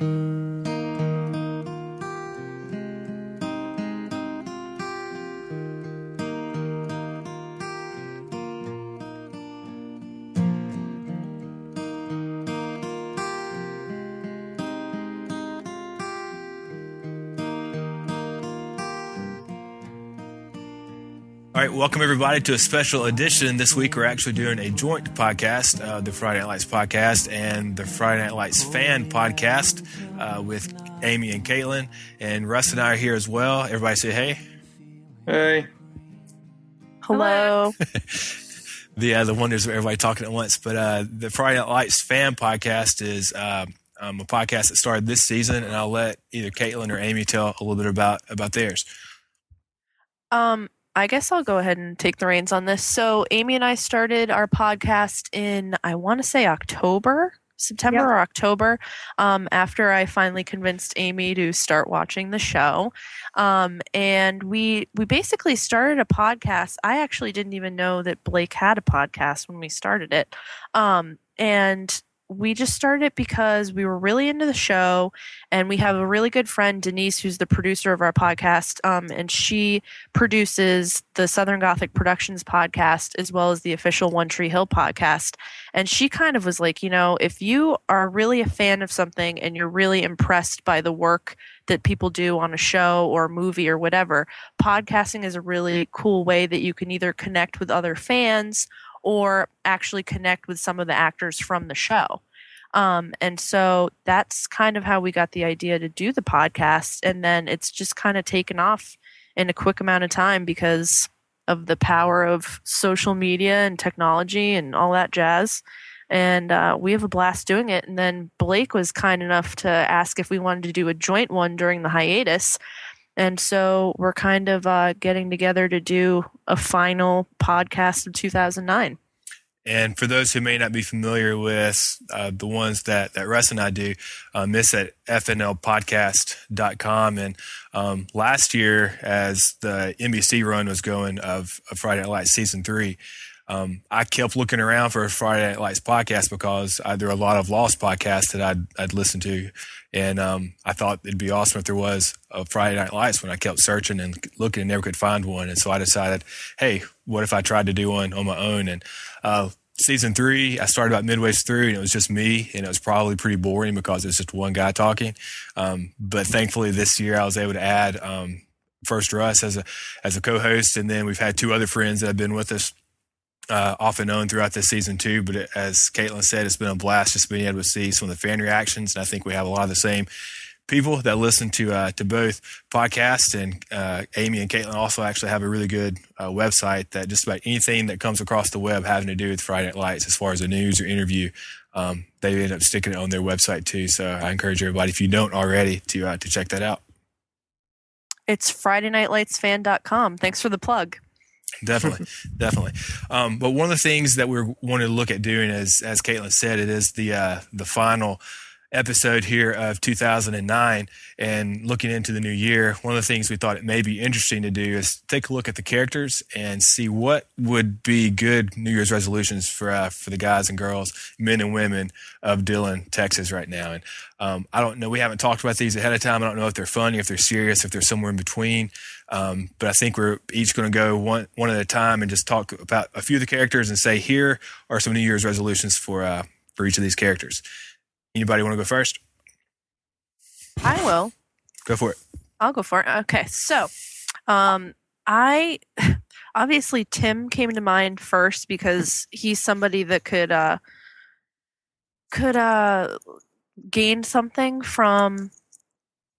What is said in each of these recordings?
うん All right, welcome everybody to a special edition. This week we're actually doing a joint podcast, uh, the Friday Night Lights podcast and the Friday Night Lights fan podcast uh, with Amy and Kaitlin. And Russ and I are here as well. Everybody say hey. Hey. Hello. the uh, the wonders of everybody talking at once. But uh, the Friday Night Lights fan podcast is uh, um, a podcast that started this season, and I'll let either Kaitlin or Amy tell a little bit about about theirs. Um, I guess I'll go ahead and take the reins on this. So, Amy and I started our podcast in, I want to say October, September Yep. or October, um, after I finally convinced Amy to start watching the show. Um, and we we basically started a podcast. I actually didn't even know that Blake had a podcast when we started it. Um, and we just started it because we were really into the show and we have a really good friend denise who's the producer of our podcast um, and she produces the Southern Gothic Productions podcast as well as the official One Tree Hill podcast. And she kind of was like, you know, if you are really a fan of something and you're really impressed by the work that people do on a show or a movie or whatever, podcasting is a really cool way that you can either connect with other fans or actually connect with some of the actors from the show. Um, and so that's kind of how we got the idea to do the podcast. And then it's just kind of taken off in a quick amount of time because of the power of social media and technology and all that jazz. And uh, we have a blast doing it. And then Blake was kind enough to ask if we wanted to do a joint one during the hiatus. And so we're kind of uh, getting together to do a final podcast of 2009. And for those who may not be familiar with uh, the ones that, that Russ and I do, um, this at fnlpodcast.com. And um, last year, as the NBC run was going of, of Friday Night Lights season three, um, I kept looking around for a Friday Night Lights podcast because uh, there were a lot of lost podcasts that I'd, I'd listen to. And um, I thought it'd be awesome if there was a Friday Night Lights when I kept searching and looking and never could find one. And so I decided, hey, what if I tried to do one on my own? And uh, season three, I started about midway through, and it was just me, and it was probably pretty boring because it was just one guy talking. Um, but thankfully, this year I was able to add um, first Russ as a as a co-host, and then we've had two other friends that have been with us uh, off and on throughout this season too. But as Kaitlin said, it's been a blast just being able to see some of the fan reactions, and I think we have a lot of the same people that listen to uh, to both podcasts. And uh, Amy and Kaitlin also actually have a really good uh, website that just about anything that comes across the web having to do with Friday Night Lights, as far as a news or interview, um, they end up sticking it on their website too. So I encourage everybody, if you don't already, to uh, to check that out. It's FridayNightLightsFan.com. Thanks for the plug. Definitely, definitely. Um, but one of the things that we're wanting to look at doing, as as Kaitlin said, it is the uh, the final episode here of 2009 and looking into the new year one of the things we thought it may be interesting to do is take a look at the characters and see what would be good new year's resolutions for uh, for the guys and girls men and women of dillon texas right now. And um, i don't know we haven't talked about these ahead of time. I don't know if they're funny if they're serious if they're somewhere in between. Um, but I think we're each going to go one one at a time and just talk about a few of the characters and say here are some New Year's resolutions for uh, for each of these characters. Anybody want to go first? I will. Go for it. I'll go for it. Okay, so um, I obviously Tim came to mind first because he's somebody that could uh, could uh, gain something from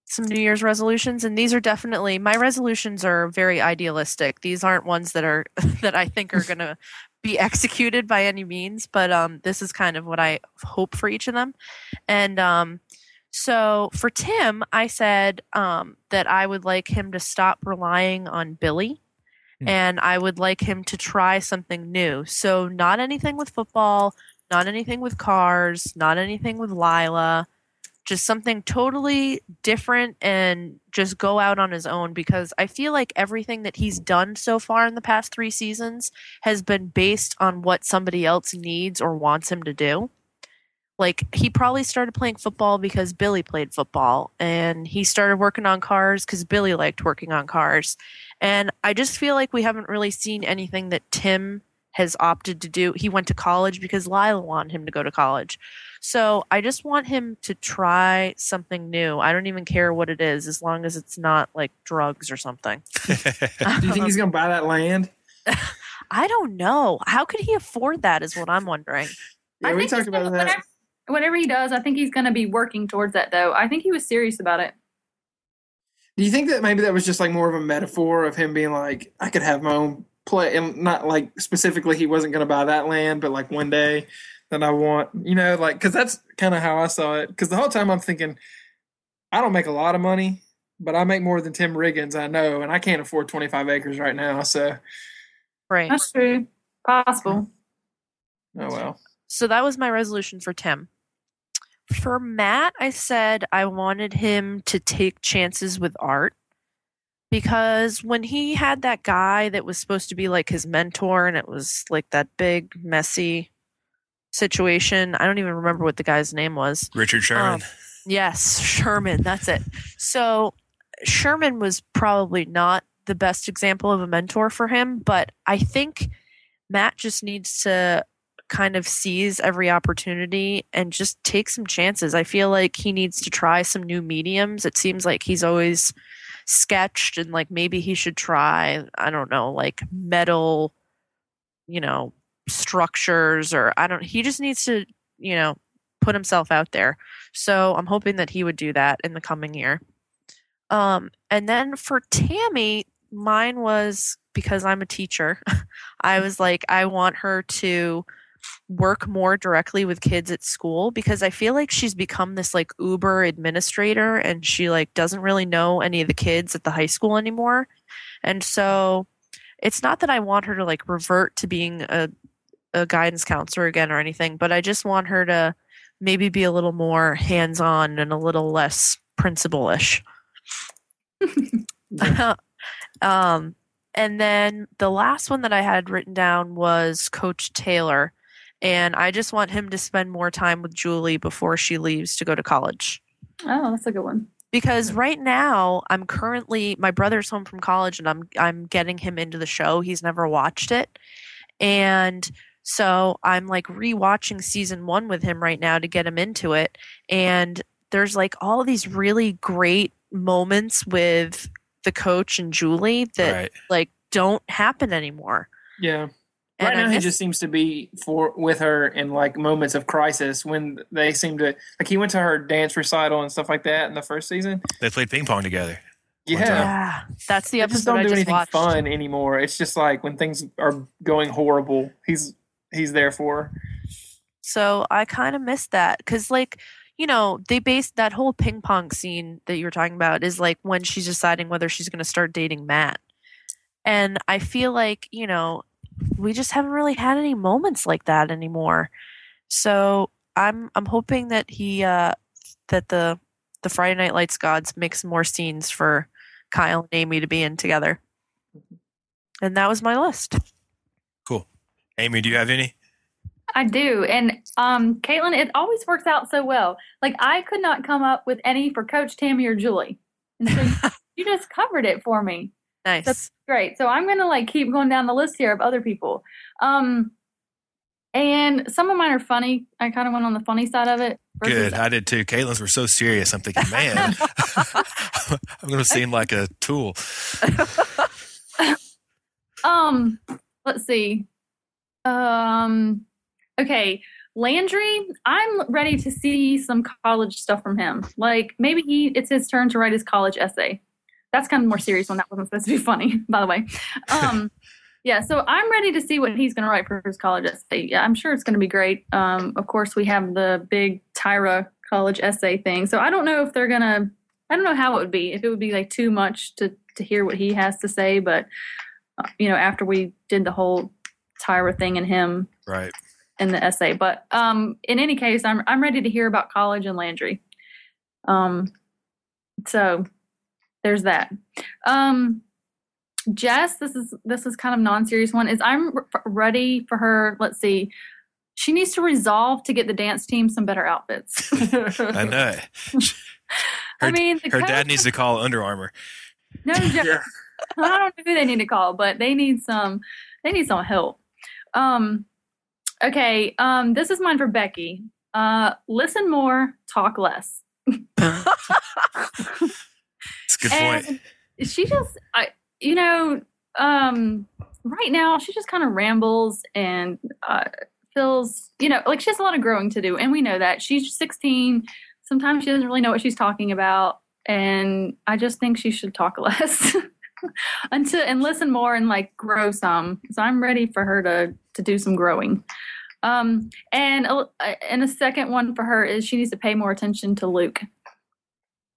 some New Year's resolutions, and these are definitely my resolutions are very idealistic. These aren't ones that are that I think are going to be executed by any means, but um, this is kind of what I hope for each of them, and um, so for Tim, I said um, that I would like him to stop relying on Billy. Hmm. And I would like him to try something new. So, not anything with football, not anything with cars, not anything with Lila, just something totally different and just go out on his own because I feel like everything that he's done so far in the past three seasons has been based on what somebody else needs or wants him to do. like he probably started playing football because Billy played football and he started working on cars cuz Billy liked working on cars. And I just feel like we haven't really seen anything that Tim has opted to do. He went to college because Lila wanted him to go to college. So I just want him to try something new. I don't even care what it is as long as it's not like drugs or something. Do you think he's going to buy that land? I don't know. How could he afford that is what I'm wondering. Yeah, I we think talked about gonna- that. Whatever, whatever he does, I think he's going to be working towards that, though. I think he was serious about it. Do you think that maybe that was just like more of a metaphor of him being like, I could have my own play, and not like specifically he wasn't going to buy that land, but like one day that I want, you know, like because that's kind of how I saw it. Because the whole time I'm thinking, I don't make a lot of money, but I make more than Tim Riggins, I know, and I can't afford 25 acres right now. So, Right. That's true. Possible. oh well. So that was my resolution for Tim. For Matt, I said I wanted him to take chances with art because when he had that guy that was supposed to be like his mentor and it was like that big, messy situation, I don't even remember what the guy's name was. Richard Sherman. Um, Yes, Sherman, that's it. So Sherman was probably not the best example of a mentor for him, but I think Matt just needs to kind of seize every opportunity and just take some chances. I feel like he needs to try some new mediums. It seems like he's always sketched and like maybe he should try, I don't know, like metal, you know, structures or I don't he just needs to, you know, put himself out there. So I'm hoping that he would do that in the coming year. Um, and then for Tammy, mine was because I'm a teacher. I was like, I want her to work more directly with kids at school because I feel like she's become this like Uber administrator and she like doesn't really know any of the kids at the high school anymore. And so it's not that I want her to like revert to being a a guidance counselor again or anything, but I just want her to maybe be a little more hands on and a little less principal ish. um, and then the last one that I had written down was Coach Taylor. And I just want him to spend more time with Julie before she leaves to go to college. Oh, that's a good one. Because right now I'm currently my brother's home from college and I'm I'm getting him into the show. He's never watched it. And so I'm like rewatching season one with him right now to get him into it. And there's like all these really great moments with the coach and Julie that right. like don't happen anymore. Yeah. And right I now, he miss- just seems to be for with her in like moments of crisis when they seem to like he went to her dance recital and stuff like that in the first season. They played ping pong together. Yeah, yeah, that's the episode. they just episode don't I do just anything watched. fun anymore. It's just like when things are going horrible, he's he's there for. So I kind of missed that because, like, you know, they based that whole ping pong scene that you were talking about is like when she's deciding whether she's going to start dating Matt. And I feel like, you know, we just haven't really had any moments like that anymore. So I'm I'm hoping that he uh that the the Friday Night Lights gods make some more scenes for Kyle and Aimee to be in together. And that was my list. Cool. Amy, do you have any? I do. And um, Kaitlin, it always works out so well. Like I could not come up with any for Coach Tammy or Julie. And so you, you just covered it for me. Nice. That's- Great. So I'm gonna like keep going down the list here of other people. Um and some of mine are funny. I kind of went on the funny side of it. versus- Good. I did too. Kaitlin's were so serious. I'm thinking, man, I'm going to seem like a tool. Um, let's see. Um, okay, Landry. I'm ready to see some college stuff from him. Like maybe he it's his turn to write his college essay. That's kind of more serious one. That wasn't supposed to be funny, by the way. Um, yeah, so I'm ready to see what he's going to write for his college essay. Yeah, I'm sure it's going to be great. Um, of course, we have the big Tyra college essay thing. So I don't know if they're gonna. I don't know how it would be if it would be like too much to to hear what he has to say, but uh, you know, after we did the whole Tyra thing and him Right. in the essay. But um, in any case, I'm I'm ready to hear about college and Landry. Um, so there's that. Um, Jess, this is this is kind of non-serious one. Is I'm r- ready for her. Let's see. she needs to resolve to get the dance team some better outfits. I know. it. I Her- mean, Her coach- dad needs to call Under Armour. no joke. yeah. I don't know who they need to call, but they need some they need some help. Um okay, um this is mine for Becky. Uh listen more, talk less. It's a good point. She just I you know, um right now she just kind of rambles and uh feels, you know, like she has a lot of growing to do and we know that. She's 16. Sometimes she doesn't really know what she's talking about and I just think she should talk less. until and listen more and like grow some. So I'm ready for her to to do some growing. Um, and a, and a second one for her is she needs to pay more attention to Luke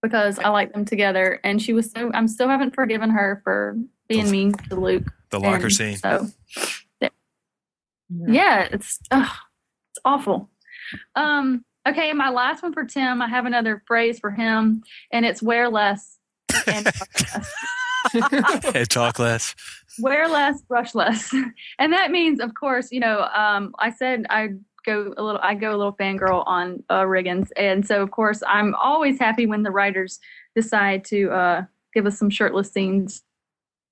because I like them together. And she was so I'm still haven't forgiven her for being mean to Luke. The locker And scene. So yeah, it's ugh, it's awful. Um, okay, my last one for Tim. I have another phrase for him, and it's wear less and less. Hey, talk less. wear less, brush less, and that means, of course, you know, um, I said I go a little, I go a little fangirl on uh, Riggins, and so of course I'm always happy when the writers decide to uh, give us some shirtless scenes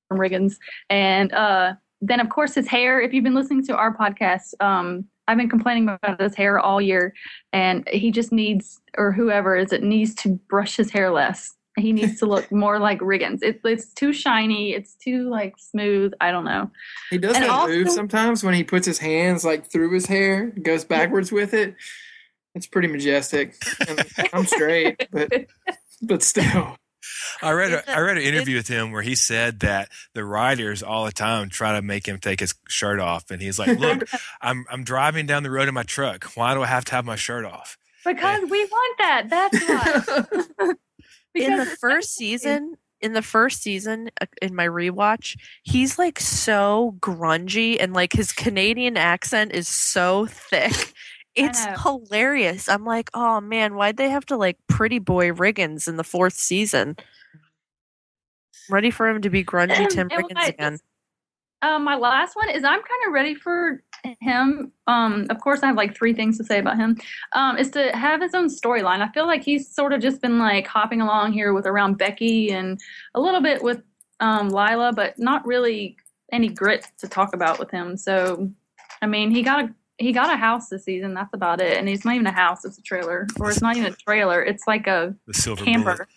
from Riggins, and uh, then of course his hair. If you've been listening to our podcast, um, I've been complaining about his hair all year, and he just needs, or whoever is it, needs to brush his hair less. He needs to look more like Riggins. It, it's too shiny. It's too like smooth. I don't know. He does And that also- move sometimes when he puts his hands like through his hair, goes backwards with it. It's pretty majestic. And I'm straight, but but still. I read It's a, a- I read an interview with him where he said that the writers all the time try to make him take his shirt off, and he's like, "Look, I'm I'm driving down the road in my truck. Why do I have to have my shirt off?" Because we want that. That's why. in the first season in the first season uh, in my rewatch he's like so grungy and like his canadian accent is so thick. It's hilarious. I'm like oh man why'd they have to like pretty boy riggins in the fourth season? I'm ready for him to be grungy tim riggins again Um, my last one is I'm kind of ready for him. Um, of course, I have like three things to say about him. Um, is to have his own storyline. I feel like he's sort of just been like hopping along here with around Becky and a little bit with um, Lila, but not really any grit to talk about with him. So, I mean, he got a he got a house this season. That's about it. And it's not even a house; it's a trailer, or it's not even a trailer. It's like a The silver bullet. camper,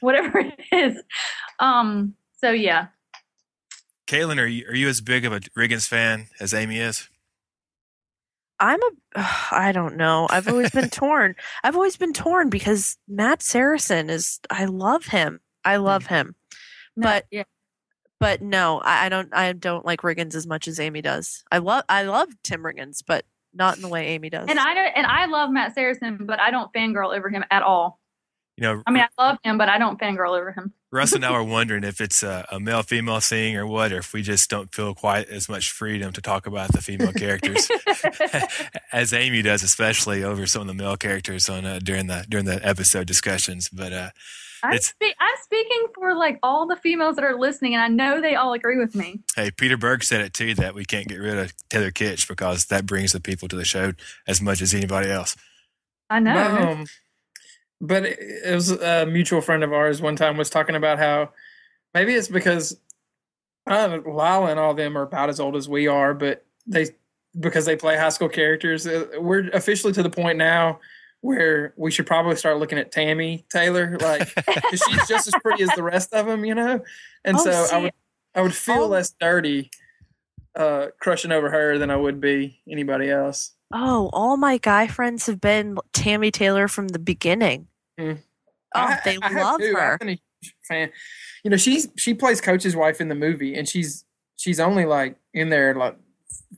whatever it is. Um, so yeah, Kaitlin, are you are you as big of a Riggins fan as Amy is? i'm a i don't know i've always been torn i've always been torn because matt saracen is i love him i love him No, But- yeah. but no, I, I don't. I don't like Riggins as much as Amy does. I love. I love Tim Riggins, but not in the way Amy does. And I don't, and I love Matt Saracen, but I don't fangirl over him at all. You know, I mean, I love him, but I don't fangirl over him. Russ and I were wondering if it's a, a male female thing or what, or if we just don't feel quite as much freedom to talk about the female characters as Amy does, especially over some of the male characters on uh, during the during the episode discussions. But uh, I'm, spe- I'm speaking for like all the females that are listening, and I know they all agree with me. hey, Peter Berg said it too that we can't get rid of Taylor Kitsch because that brings the people to the show as much as anybody else. I know. But, um, but it, it was a mutual friend of ours one time was talking about how maybe it's because uh, Lila and all them are about as old as we are, but they because they play high school characters. Uh, we're officially to the point now where we should probably start looking at Tammy Taylor, like she's just as pretty as the rest of them, you know. And Oh, so I would I would feel Oh. less dirty uh, crushing over her than I would be anybody else. Oh, all my guy friends have been Tammy Taylor from the beginning. Hmm. Oh, I- they I have love her. I've a huge fan. You know, she's she plays coach's wife in the movie, and she's she's only like in there like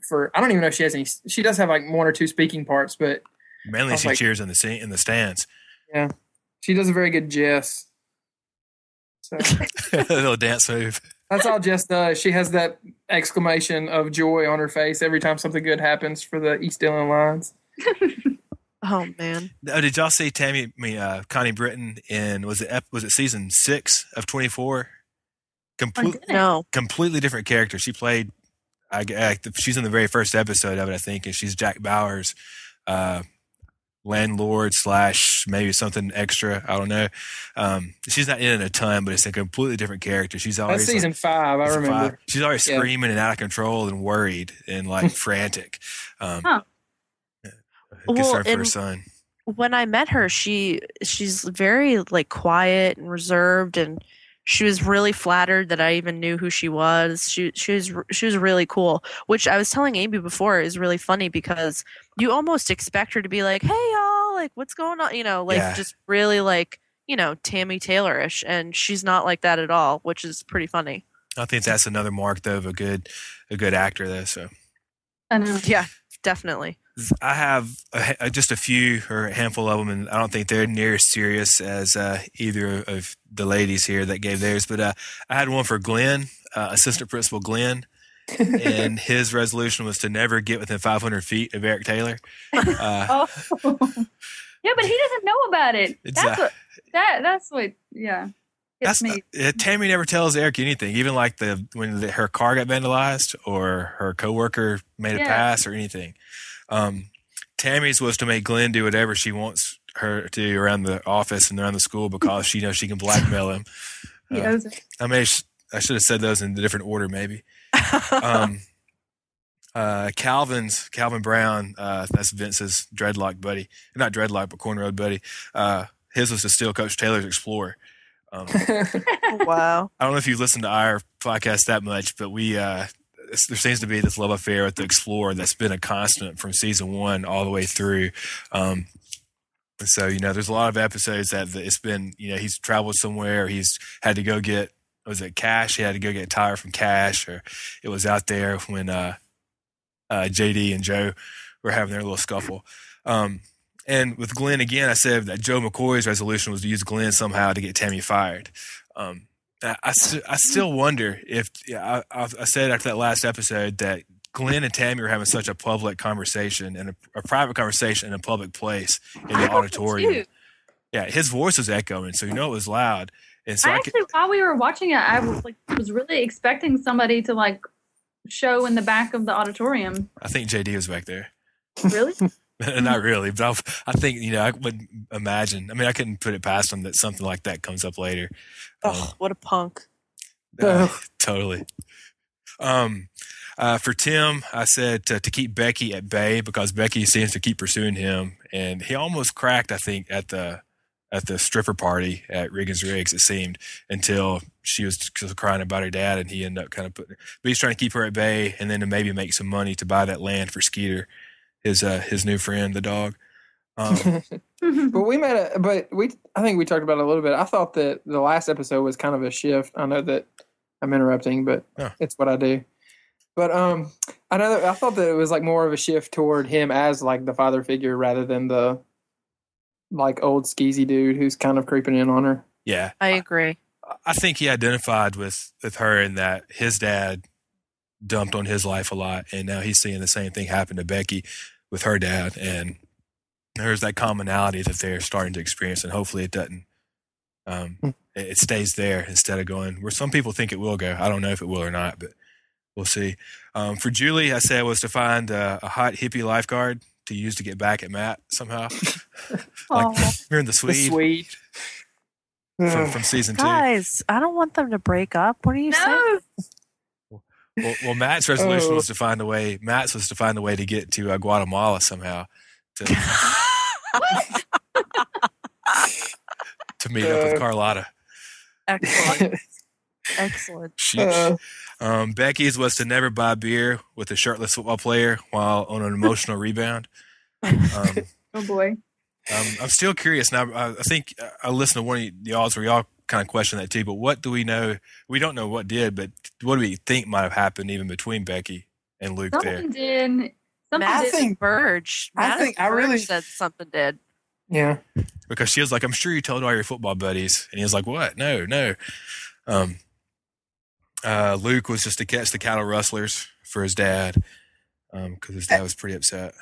for I don't even know if she has any. She does have like one or two speaking parts, but Mainly, she like- cheers in the in the stands. Yeah, she does a very good Jess. So a little dance move. that's all Jess does. She has that exclamation of joy on her face every time something good happens for the East Dillon Lions. Oh man, Oh, did y'all see Tammy? I mean, uh, Connie Britton in was it ep- was it season six of twenty four? I Complete, no. completely different character. She played I, I, she's in the very first episode of it, I think, and she's Jack Bauer's. uh, landlord slash maybe something extra. I don't know. Um, she's not in it a ton, but it's a completely different character. She's always That's season like, five. I season remember. five. She's always Yeah. screaming and out of control and worried and like frantic. Um, Huh. Well, concerned her and- son. when I met her, she she's very like quiet and reserved, and she was really flattered that I even knew who she was. She she was she was really cool, which I was telling Amy before is really funny because you almost expect her to be like, "Hey y'all, like what's going on?" You know, like Yeah. just really like you know Tammy Taylorish, and she's not like that at all, which is pretty funny. I think that's another mark though of a good a good actor though. So I know. Yeah, definitely. I have a, ha- just a few or a handful of them, and I don't think they're near as serious as uh, either of the ladies here that gave theirs. But uh, I had one for Glenn, uh, assistant principal Glenn, and his resolution was to never get within 500 feet of Eric Taylor. Uh, Oh. yeah, but he doesn't know about it. That's uh, what that that's what yeah. That's me. not, uh, Tammy never tells Eric anything, even like the when the, her car got vandalized or her coworker made a pass or anything. Um, Tammy's was to make Glenn do whatever she wants her to around the office and around the school because she knows she can blackmail him. Uh, owes. I may I should have said those in a different order, maybe. Um, uh, Calvin's Calvin Brown, uh, that's Vince's dreadlock buddy, not dreadlock, but cornrow buddy. Uh, his was to steal Coach Taylor's Explorer. Um, wow. I don't know if you've listened to our podcast that much, but we uh, it's- there seems to be this love affair with the Explorer that's been a constant from season one all the way through. Um, so you know, there's a lot of episodes that that it's been you know he's traveled somewhere, he's had to go get was it Cash? He had to go get a tire from Cash, or it was out there when uh, uh, JD and Joe were having their little scuffle. Um, and with Glenn again, I said that Joe McCoy's resolution was to use Glenn somehow to get Tammy fired. Um, I, I, st- I still wonder if yeah, I, I said after that last episode that Glenn and Tammy were having such a public conversation and a, a private conversation in a public place in the auditorium. Yeah, his voice was echoing, so you know it was loud. And so I I, could, actually, while we were watching it, I was like, was really expecting somebody to like show in the back of the auditorium. I think JD was back there. Really? Not really, but I, I think you know I would imagine. I mean, I couldn't put it past him that something like that comes up later. Um, Oh, what a punk. Uh, totally. Um, uh, for Tim, I said to, to keep Becky at bay because Becky seems to keep pursuing him, and he almost cracked. I think at the at the stripper party at Riggins' Rigs, it seemed until she was crying about her dad, and he ended up kind of putting. But he's trying to keep her at bay, and then to maybe make some money to buy that land for Skeeter, his uh, his new friend, the dog. Um, but we met, a but we I think we talked about it a little bit. I thought that the last episode was kind of a shift. I know that I'm interrupting, but Yeah. it's what I do. But um I know that I thought that it was like more of a shift toward him as like the father figure rather than the like old skeezy dude who's kind of creeping in on her. yeah, I agree. I think he identified with with her in that his dad dumped on his life a lot, and now he's seeing the same thing happen to Becky with her dad, and there's that commonality that they're starting to experience, and hopefully it doesn't. Um, Hmm. it, it stays there instead of going where some people think it will go. I don't know if it will or not, but we'll see. Um, for Julie, I said was to find a, a hot hippie lifeguard to use to get back at Matt somehow. like Aw. you're in the The Swede sweet. from, from season two. Guys, I don't want them to break up. What are you saying? No. Well, well, Matt's resolution Oh. was to find a way. Matt's was to find a way to get to uh, Guatemala somehow to to meet up with Uh. Carlotta. Excellent. Excellent. Sheesh. Um, Becky's was to never buy beer with a shirtless football player while on an emotional rebound. Um, Oh boy. um, I'm still curious now. I, I think uh, I listened to one of y'all's where y'all kind of question that too. But what do we know? We don't know what did, but what do we think might have happened even between Becky and Luke there? Something did. Something Matt did. think- Burge. I Matt think I really- said something did. yeah. because she was like, "I'm sure you told all your football buddies," and he was like, "What? No, no." Um, uh, Luke was just to catch the cattle rustlers for his dad because his dad was pretty upset.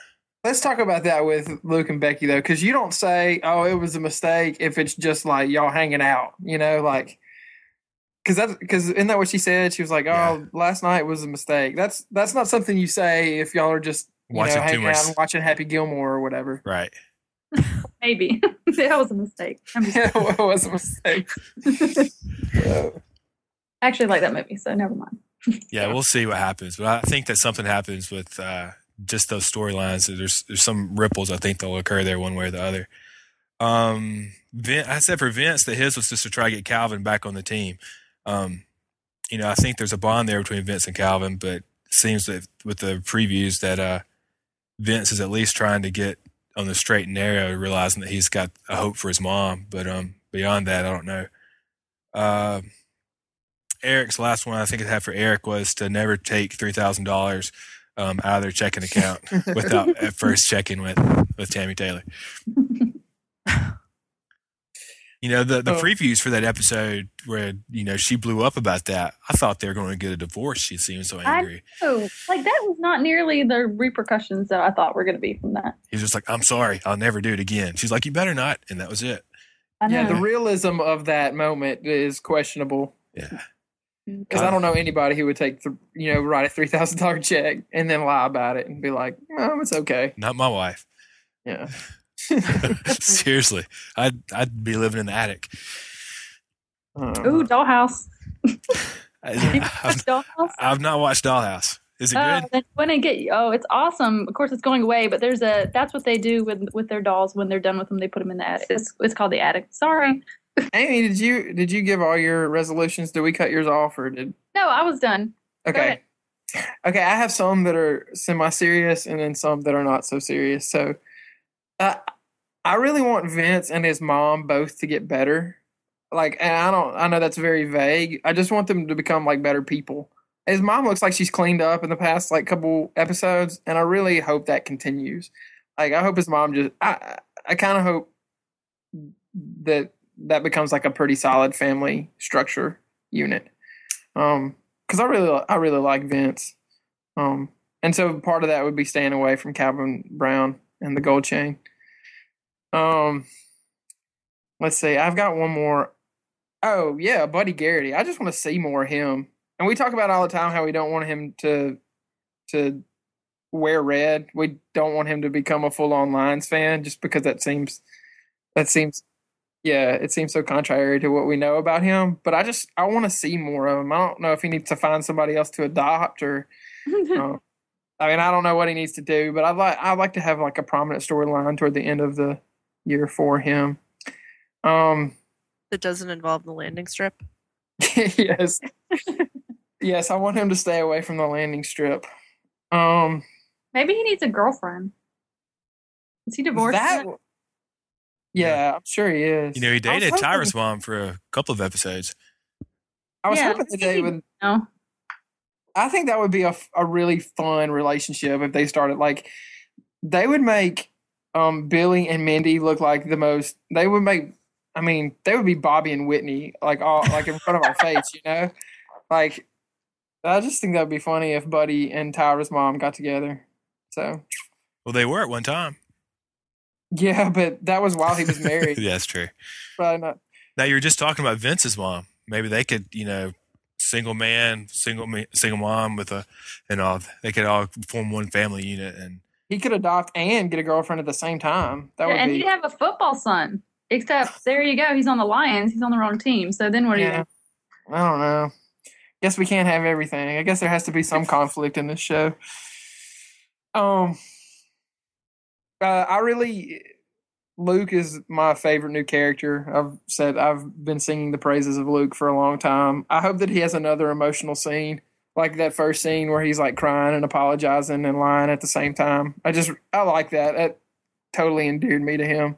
Let's talk about that with Luke and Becky though, because you don't say, "Oh, it was a mistake," if it's just like y'all hanging out, you know, like because that's because isn't that what she said? She was like, "Oh, Yeah. last night was a mistake." That's that's not something you say if y'all are just you Watching know too hanging much- out and watching Happy Gilmore or whatever. Right. Maybe that was a mistake. I'm just, Yeah, it was a mistake. I actually like that movie, so never mind. Yeah, we'll see what happens. But I think that something happens with uh, just those storylines. There's there's some ripples I think that'll occur there one way or the other. Um, I said for Vince that his was just to try to get Calvin back on the team. Um, you know, I think there's a bond there between Vince and Calvin, but seems that with the previews that uh, Vince is at least trying to get on the straight and narrow, realizing that he's got a hope for his mom. But um, beyond that, I don't know. Uh, Eric's last one I think I had for Eric was to never take three thousand dollars um, out of their checking account without at first checking with with Tammy Taylor. You know the the Oh. previews for that episode where you know she blew up about that. I thought they were going to get a divorce. She seemed so I- angry. Oh, like that was not nearly the repercussions that I thought were going to be from that. He's just like, "I'm sorry, I'll never do it again." She's like, "You better not," and that was it. I know. yeah, the realism of that moment is questionable Yeah, because I don't know anybody who would take the you know write a three thousand dollar check and then lie about it and be like, "Oh, it's okay." not my wife. Yeah. Seriously, I'd I'd be living in the attic. Uh, Ooh, Dollhouse. I, I've, Dollhouse. I've not watched Dollhouse. Is it Oh, good? when I get oh, it's awesome. Of course, it's going away, but there's a that's what they do with with their dolls when they're done with them. They put them in the attic. It's it's called the attic. Sorry, Amy, did you did you give all your resolutions? Did we cut yours off or did no, I was done. Okay. Okay, I have some that are semi serious and then some that are not so serious. So uh, I really want Vince and his mom both to get better. Like and I don't I know that's very vague. I just want them to become like better people. His mom looks like she's cleaned up in the past like couple episodes and I really hope that continues. Like I hope his mom just I I- I kind of hope that that becomes like a pretty solid family structure unit. Um because I really I really like Vince. Um, and so part of that would be staying away from Calvin Brown and the gold chain. Um, let's see. I've got one more. Oh yeah, Buddy Garrity. I just want to see more of him. And we talk about all the time how we don't want him to to wear red. We don't want him to become a full on Lions fan just because that seems that seems yeah, it seems so contrary to what we know about him. But I just I want to see more of him. I don't know if he needs to find somebody else to adopt or uh, I mean I don't know what he needs to do, but I'd like I'd like to have like a prominent storyline toward the end of the year for him. Um That doesn't involve the landing strip. yes. yes, I want him to stay away from the landing strip. Um Maybe he needs a girlfriend. Is he divorced? that yeah, I'm sure he is. You know, he dated hoping- Tyra's mom for a couple of episodes. I was Yeah, hoping that they would no. I think that would be a, f- a really fun relationship if they started like they would make um Billy and Mindy look like the most they would make I mean they would be Bobby and Whitney like all like in front of our face you know like I just think that would be funny if Buddy and Tyra's mom got together so Well, they were at one time. Yeah but that was while he was married yeah, that's true. probably not Now you were just talking about Vince's mom. Maybe they could, you know, single man, single ma- single mom with a, and all. They could all form one family unit. And he could adopt and get a girlfriend at the same time that Yeah, would and be he'd have a football son. Except there you go. He's on the Lions. He's on the wrong team. So then what do Yeah. I don't know. Guess we can't have everything. I guess there has to be some conflict in this show. Um, uh, I really, Luke is my favorite new character. I've said I've been singing the praises of Luke for a long time. I hope that he has another emotional scene, like that first scene where he's like crying and apologizing and lying at the same time. I just I like that. That totally endeared me to him.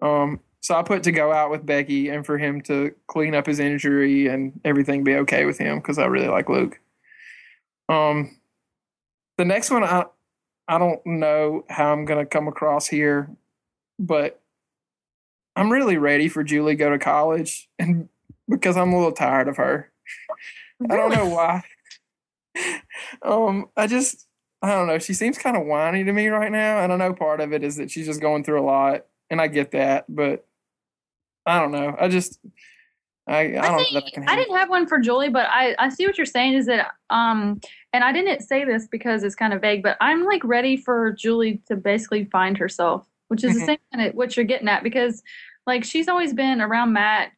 Um, so I put to go out with Becky and for him to clean up his injury and everything be okay with him because I really like Luke. Um, the next one I I don't know how I'm gonna come across here, but I'm really ready for Julie to go to college and because I'm a little tired of her. I don't know why. um, I just I don't know. She seems kind of whiny to me right now, and I know part of it is that she's just going through a lot, and I get that, but I don't know. I just I, I don't know see- that I. I didn't have one for Julie, but I, I see what you're saying is that um and I didn't say this because it's kind of vague, but I'm like ready for Julie to basically find herself, which is Mhm. the same kind of what you're getting at because like she's always been around Matt.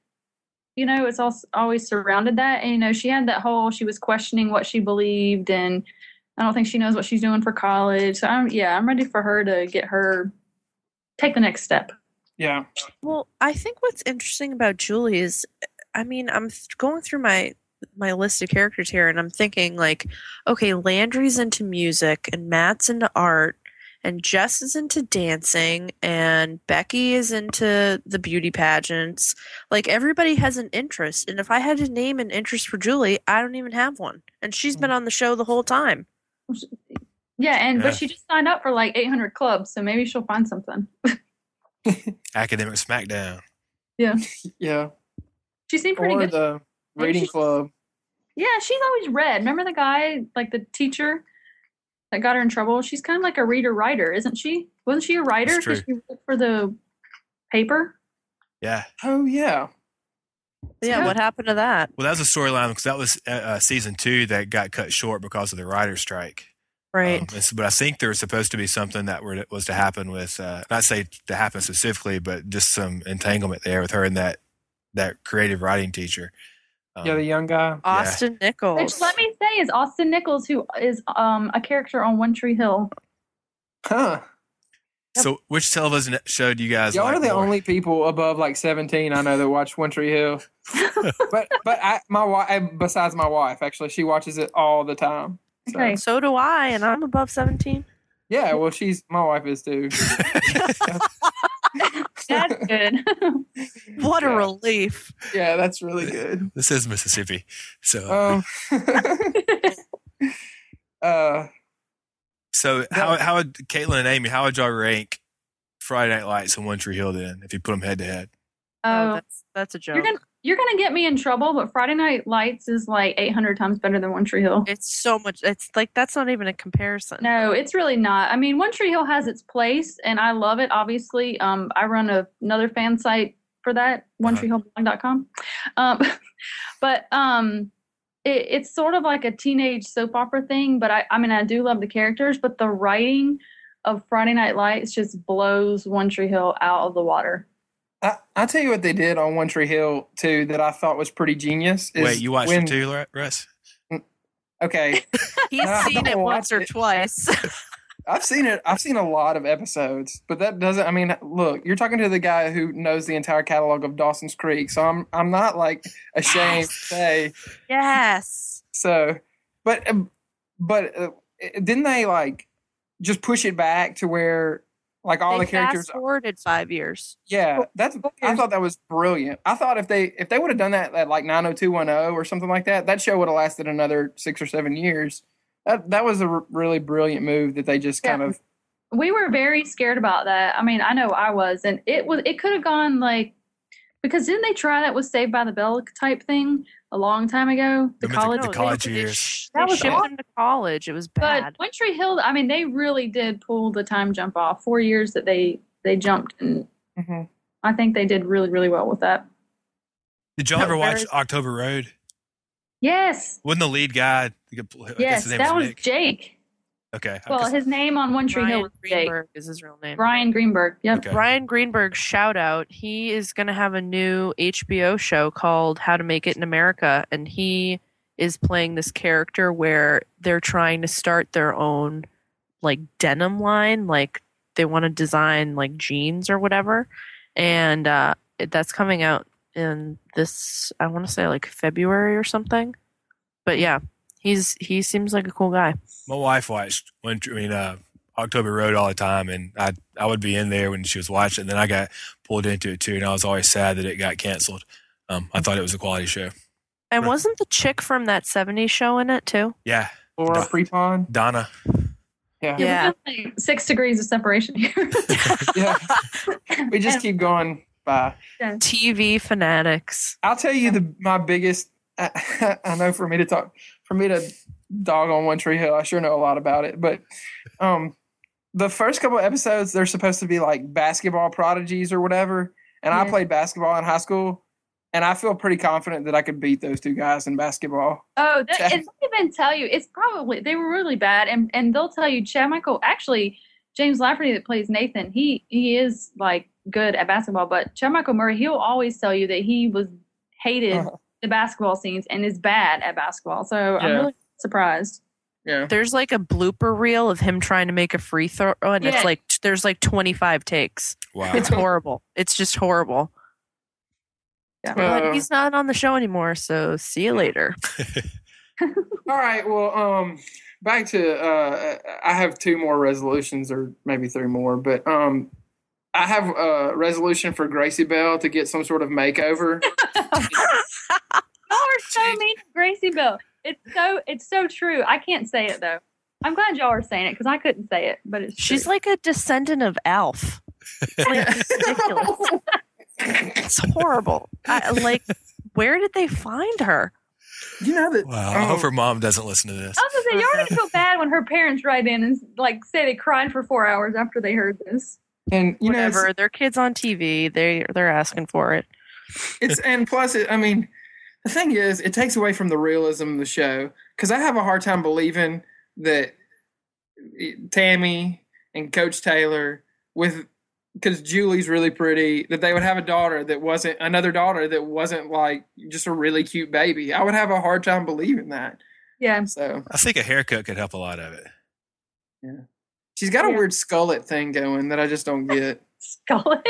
You know, it's also always surrounded that, and you know, she had that whole she was questioning what she believed, and I don't think she knows what she's doing for college. So I'm yeah, I'm ready for her to get her take the next step. Yeah. Well, I think what's interesting about Julie is, I mean, I'm th- going through my my list of characters here, and I'm thinking like, okay, Landry's into music, and Matt's into art, and Jess is into dancing, and Becky is into the beauty pageants. Like everybody has an interest, and if I had to name an interest for Julie, I don't even have one, and she's been mm. on the show the whole time. Yeah, and Yeah. but she just signed up for like 800 clubs, so maybe she'll find something. Academic Smackdown. Yeah. Yeah. She seemed pretty Or good. the reading club. Yeah, she's always read. Remember the guy, like the teacher that got her in trouble? She's kind of like a reader writer, isn't she? Wasn't she a writer? That's true. 'Cause she wrote for the paper. Yeah. Oh yeah. Yeah, Yeah. what happened to that? Well, that was a storyline because that was uh, uh, season two that got cut short because of the writer's strike. Right. Um, but I think there was supposed to be something that were, was to happen with, uh, not say to happen specifically, but just some entanglement there with her and that that creative writing teacher. Um, Yeah, the young guy. Austin Nichols. Which let me say is Austin Nichols, who is um a character on One Tree Hill. Huh. so, which television show do you guys Y'all like are the more? only people above like 17 I know that watch One Tree Hill. but but I, my wife, besides my wife, actually, she watches it all the time. So, Okay. So do I, and I'm above 17. Yeah, well, she's my wife is too. That's good. What a relief. Yeah, that's really good. This is Mississippi. So, Um, uh, so how, how would Kaitlin and Amy, how would y'all rank Friday Night Lights and One Tree Hill then if you put them head to head? Oh, Oh, that's that's a joke. you're gonna you're gonna get me in trouble, but Friday Night Lights is like 800 times better than One Tree Hill. It's so much. It's like that's not even a comparison. No, it's really not. I mean, One Tree Hill has its place, and I love it. Obviously, um, I run a, another fan site for that, OneTreeHillblog.com. Um, but um, it, it's sort of like a teenage soap opera thing. But I, I mean, I do love the characters, but the writing of Friday Night Lights just blows One Tree Hill out of the water. I, I'll tell you what they did on One Tree Hill too that I thought was pretty genius. is Wait, you watched when, it too, Russ? Okay, He's I seen it once or it. twice. I've seen it. I've seen a lot of episodes, but that doesn't. I mean, look, you're talking to the guy who knows the entire catalog of Dawson's Creek, so I'm I'm not like ashamed to say yes. so. But but uh, didn't they like just push it back to where like all they the characters? fast forwarded five years. Yeah, that's. I thought that was brilliant. I thought if they if they would have done that at like 90210 or something like that, that show would have lasted another six or seven years. That that was a r- really brilliant move that they just kind of. we were very scared about that. I mean, I know I was, and it was. It could have gone like because didn't they try that with Saved by the Bell type thing a long time ago? The Remember college, the No, college they, years. They, sh- That they was shipped awesome. him to college. It was but bad. One Tree Hill. I mean, they really did pull the time jump off. Four years that they they jumped, and Mhm. I think they did really really well with that. Did y'all No, ever watch there's- October Road? Yes, Wasn't the lead guy? I guess yes, his name that was Nick. Jake. Okay. Well, his name on One Tree Hill Ryan was Jake. Greenberg is his real name. Bryan Greenberg. Yep. Okay. Ryan Greenberg shout out. He is going to have a new HBO show called How to Make It in America and he is playing this character where they're trying to start their own like denim line like they want to design like jeans or whatever and uh that's coming out in this I want to say like February or something. But yeah, he's he seems like a cool guy. My wife watched one. I mean, uh, October Road all the time, and I I would be in there when she was watching. And then I got pulled into it too, and I was always sad that it got canceled. Um, I thought it was a quality show. And wasn't the chick from that 70s show in it too? Yeah, Laura Prepon. Donna. Yeah. Yeah. Like Six degrees of separation here. Yeah. We just And- keep going by. TV fanatics. I'll tell you the my biggest. I, I know for me to talk, for me to dog on One Tree Hill, I sure know a lot about it. But um, the first couple of episodes, they're supposed to be like basketball prodigies or whatever. And I played basketball in high school, and I feel pretty confident that I could beat those two guys in basketball. Oh, that, and even tell you it's probably they were really bad, and and they'll tell you Chad Michael actually James Lafferty that plays Nathan he he is like good at basketball, but Chad Michael Murray he'll always tell you that he was hated Uh-huh. The basketball scenes and is bad at basketball. So I'm really surprised. Yeah. There's like a blooper reel of him trying to make a free throw, and Yeah. it's like there's like 25 takes. Wow. It's horrible. It's just horrible. Yeah. Uh, he's not on the show anymore, so see you later. All right. Well, um, back to uh, I have two more resolutions, or maybe three more, but um, I have a resolution for Gracie Belle to get some sort of makeover. Y'all are so mean to Gracie Belle. It's so it's so true. I can't say it though. I'm glad y'all are saying it because I couldn't say it, but it's She's true. like a descendant of Alf. It's like ridiculous. It's horrible. I, like, where did they find her? you know that. Wow. I oh, hope um, her mom doesn't listen to this. I was gonna say y'all are gonna feel bad when her parents write in and like say they cried for four hours after they heard this. And you know, Whatever. Their kids on TV. They they're asking for it. it's and plus it, i mean the thing is it takes away from the realism of the show because i have a hard time believing that tammy and coach taylor with because julie's really pretty that they would have a daughter that wasn't another daughter that wasn't like just a really cute baby i would have a hard time believing that Yeah. so I think a haircut could help a lot of it. She's got a Yeah. weird skullet thing going that i just don't get Scarlet.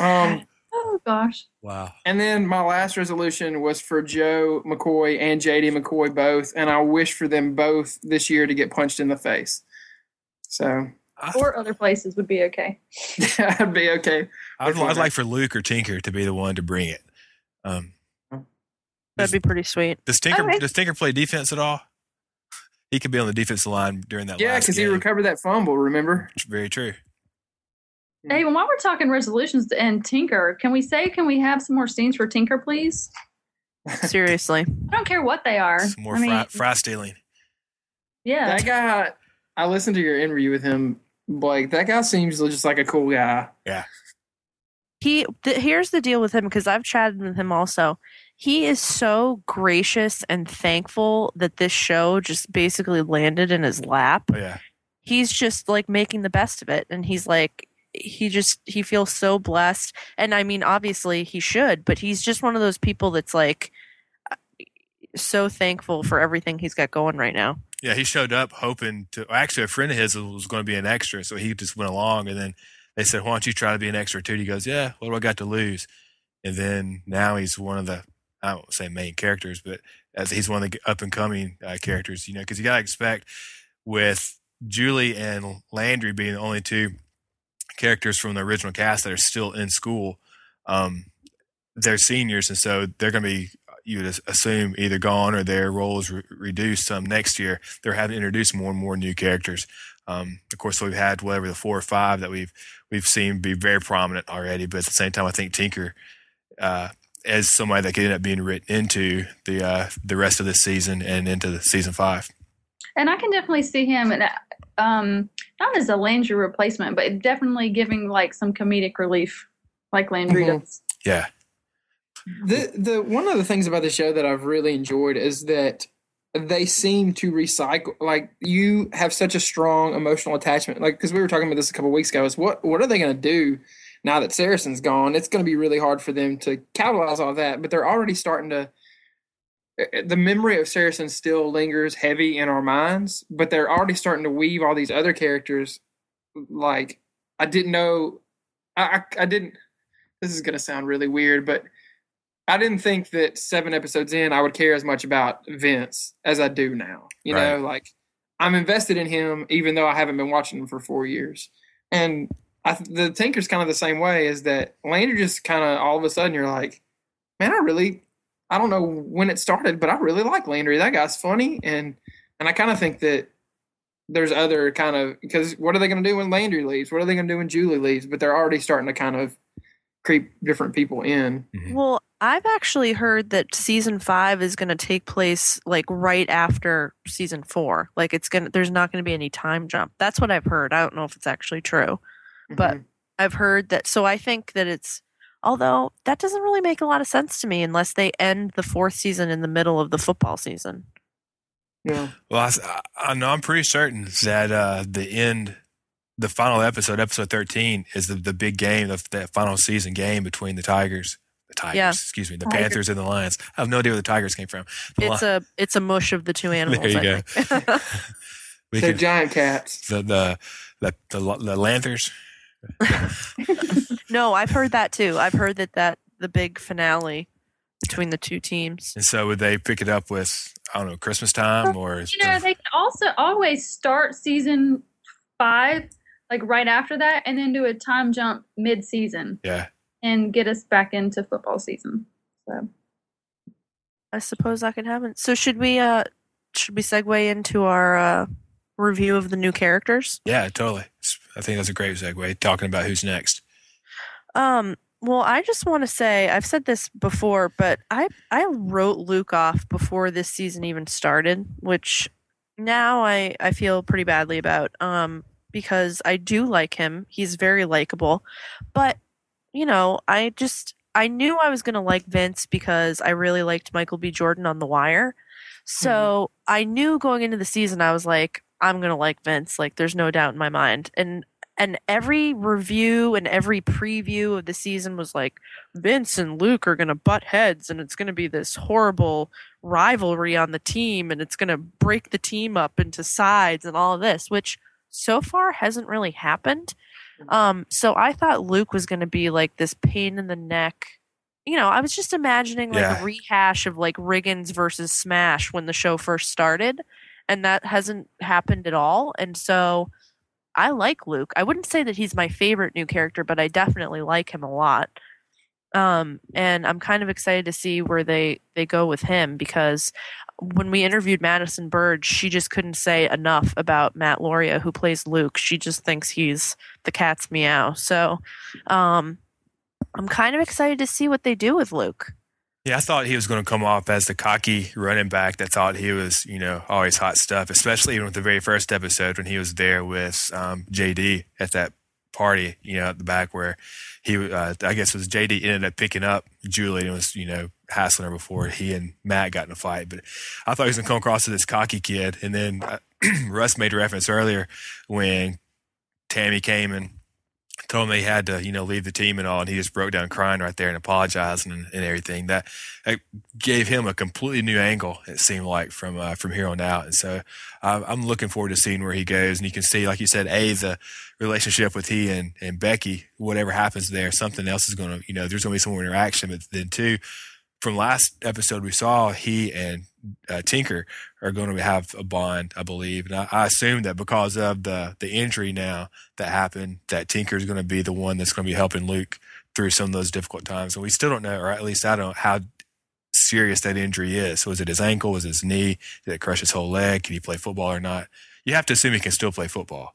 um oh gosh. Wow. And then my last resolution was for Joe McCoy and JD McCoy both, and I wish for them both this year to get punched in the face. So Or other places would be okay. I'd be okay. I'd, I'd like for Luke or Tinker to be the one to bring it. Um, That'd be pretty sweet. does Tinker Okay. does Tinker play defense at all? He could be on the defensive line during that. Yeah, because he recovered that fumble. Remember? Very true. Hmm. Hey, while we're talking resolutions and Tinker, can we say can we have some more scenes for Tinker, please? Seriously. I don't care what they are. Some more I mean, fry, fry stealing. yeah. That guy. I listened to your interview with him, Blake. That guy seems just like a cool guy. Yeah. He th- here's the deal with him because I've chatted with him also. He is so gracious and thankful that this show just basically landed in his lap. Oh yeah. He's just like making the best of it and he's like he just he feels so blessed and I mean obviously he should, but he's just one of those people that's like uh, so thankful for everything he's got going right now. Yeah, he showed up hoping to. Actually, a friend of his was going to be an extra, so he just went along. And then they said, "Why don't you try to be an extra too?" He goes, "Yeah, what do I got to lose?" And then now he's one of the I won't say main characters, but as he's one of the up and coming uh, characters, you know, because you got to expect with Julie and Landry being the only two characters from the original cast that are still in school. Um, they're seniors, and so they're going to be you would assume either gone or their role is re- reduced some next year. They're having to introduce more and more new characters. Um, of course, we've had whatever the four or five that we've we've seen be very prominent already, but at the same time, I think Tinker uh, as somebody that could end up being written into the uh, the rest of this season and into the season five. And I can definitely see him, and um, not as a Landry replacement, but definitely giving like some comedic relief, like Landry Mhm. does. Yeah, The the one of the things about the show that I've really enjoyed is that they seem to recycle. Like you have such a strong emotional attachment. Like because we were talking about this a couple weeks ago. Is what what are they going to do now that Saracen's gone? It's going to be really hard for them to capitalize on that. But they're already starting to. eh, The memory of Saracen still lingers heavy in our minds, but they're already starting to weave all these other characters. Like I didn't know, I I, I didn't. This is going to sound really weird, but I didn't think that seven episodes in I would care as much about Vince as I do now. You know, like I'm invested in him even though I haven't been watching him for four years. And I, th- the Tinker's kind of the same way. Is that Landry just kind of all of a sudden you're like, man, I really, I don't know when it started, but I really like Landry. That guy's funny, and and I kind of think that there's other kind of because what are they going to do when Landry leaves? What are they going to do when Julie leaves? But they're already starting to kind of creep different people in. Mm-hmm. Well, I've actually heard that season five is going to take place like right after season four. Like it's gonna, there's not going to be any time jump. That's what I've heard. I don't know if it's actually true. But- Mhm. I've heard that. So I think that it's Although that doesn't really make a lot of sense to me unless they end the fourth season in the middle of the football season. Yeah. Well, I, I know I'm pretty certain that uh, the end, the final episode, episode 13, is the, the big game, the, the final season game between the Tigers, the Tigers, Yeah. excuse me, the Tigers. Panthers and the Lions. I have no idea where the Tigers came from. The It's Li- a it's a mush of the two animals. There you I go. think. They're could, giant cats. the, the, the, the, the Lanthers. no, I've heard that too. I've heard that that the big finale between the two teams. And so would they pick it up with, I don't know, Christmas time or? You know, the- they can also always start season five, like right after that, and then do a time jump mid season yeah. and get us back into football season. So I suppose that could happen. So should we uh should we segue into our uh review of the new characters? Yeah, totally. I think that's a great segue talking about who's next. Um well, I just want to say I've said this before, but I I wrote Luke off before this season even started, which now I I feel pretty badly about um because I do like him. He's very likable. But you know, I just I knew I was going to like Vince because I really liked Michael B Jordan on The Wire. So, I knew going into the season I was like I'm going to like Vince, like there's no doubt in my mind. And and every review and every preview of the season was like Vince and Luke are going to butt heads and it's going to be this horrible rivalry on the team and it's going to break the team up into sides and all of this which so far hasn't really happened um so i thought luke was going to be like this pain in the neck you know i was just imagining like Yeah. a rehash of like riggins versus smash when the show first started and that hasn't happened at all and so I like Luke. I wouldn't say that he's my favorite new character, but I definitely like him a lot. Um, and I'm kind of excited to see where they they go with him because when we interviewed Madison Burge, she just couldn't say enough about Matt Lauria, who plays Luke. She just thinks he's the cat's meow. So, um, I'm kind of excited to see what they do with Luke. Yeah, I thought he was going to come off as the cocky running back that thought he was, you know, always hot stuff, especially even with the very first episode when he was there with um, JD at that party, you know, at the back where he, uh, I guess it was JD ended up picking up Julie and was, you know, hassling her before he and Matt got in a fight. But I thought he was going to come across as this cocky kid. And then uh, Russ made reference earlier when Tammy came and told him he had to, you know, leave the team and all, and he just broke down crying right there and apologizing and, and everything. That, that gave him a completely new angle. It seemed like from uh, from here on out, and so I'm looking forward to seeing where he goes. And you can see, like you said, a the relationship with he and and Becky. Whatever happens there, something else is going to, you know, there's going to be some more interaction. But then two, from last episode we saw, he and uh, Tinker are going to have a bond, I believe, and I, I assume that because of the the injury now that happened, that Tinker is going to be the one that's going to be helping Luke through some of those difficult times. And we still don't know, or at least I don't know how serious that injury is. So was it his ankle? Was it his knee? Did it crush his whole leg? Can he play football or not? You have to assume he can still play football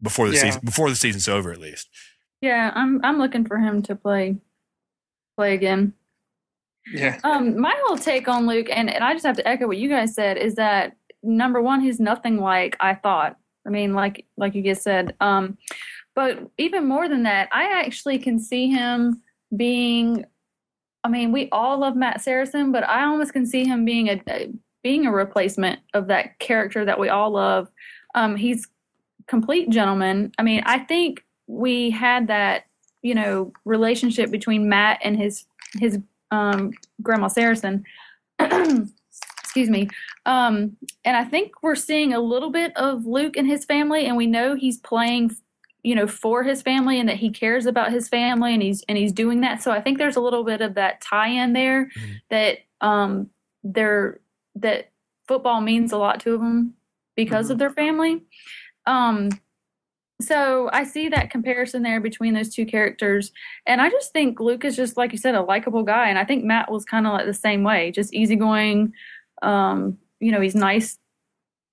before the Yeah. season before the season's over, at least. yeah, I'm I'm looking for him to play play again. Yeah. Um, my whole take on Luke, and, and I just have to echo what you guys said, is that number one, he's nothing like I thought. I mean, like like you just said. Um, but even more than that, I actually can see him being. I mean, we all love Matt Saracen, but I almost can see him being a, a being a replacement of that character that we all love. Um, he's complete gentleman. I mean, I think we had that you know relationship between Matt and his his um, Grandma Saracen. Excuse me. Um, and I think we're seeing a little bit of Luke and his family, and we know he's playing, you know, for his family, and that he cares about his family, and he's and he's doing that. So I think there's a little bit of that tie-in there Mhm. that um, they're that football means a lot to them because of their family. Um, so I see that comparison there between those two characters. And I just think Luke is just, like you said, a likable guy. And I think Matt was kind of like the same way, just easygoing. Um, you know, he's nice.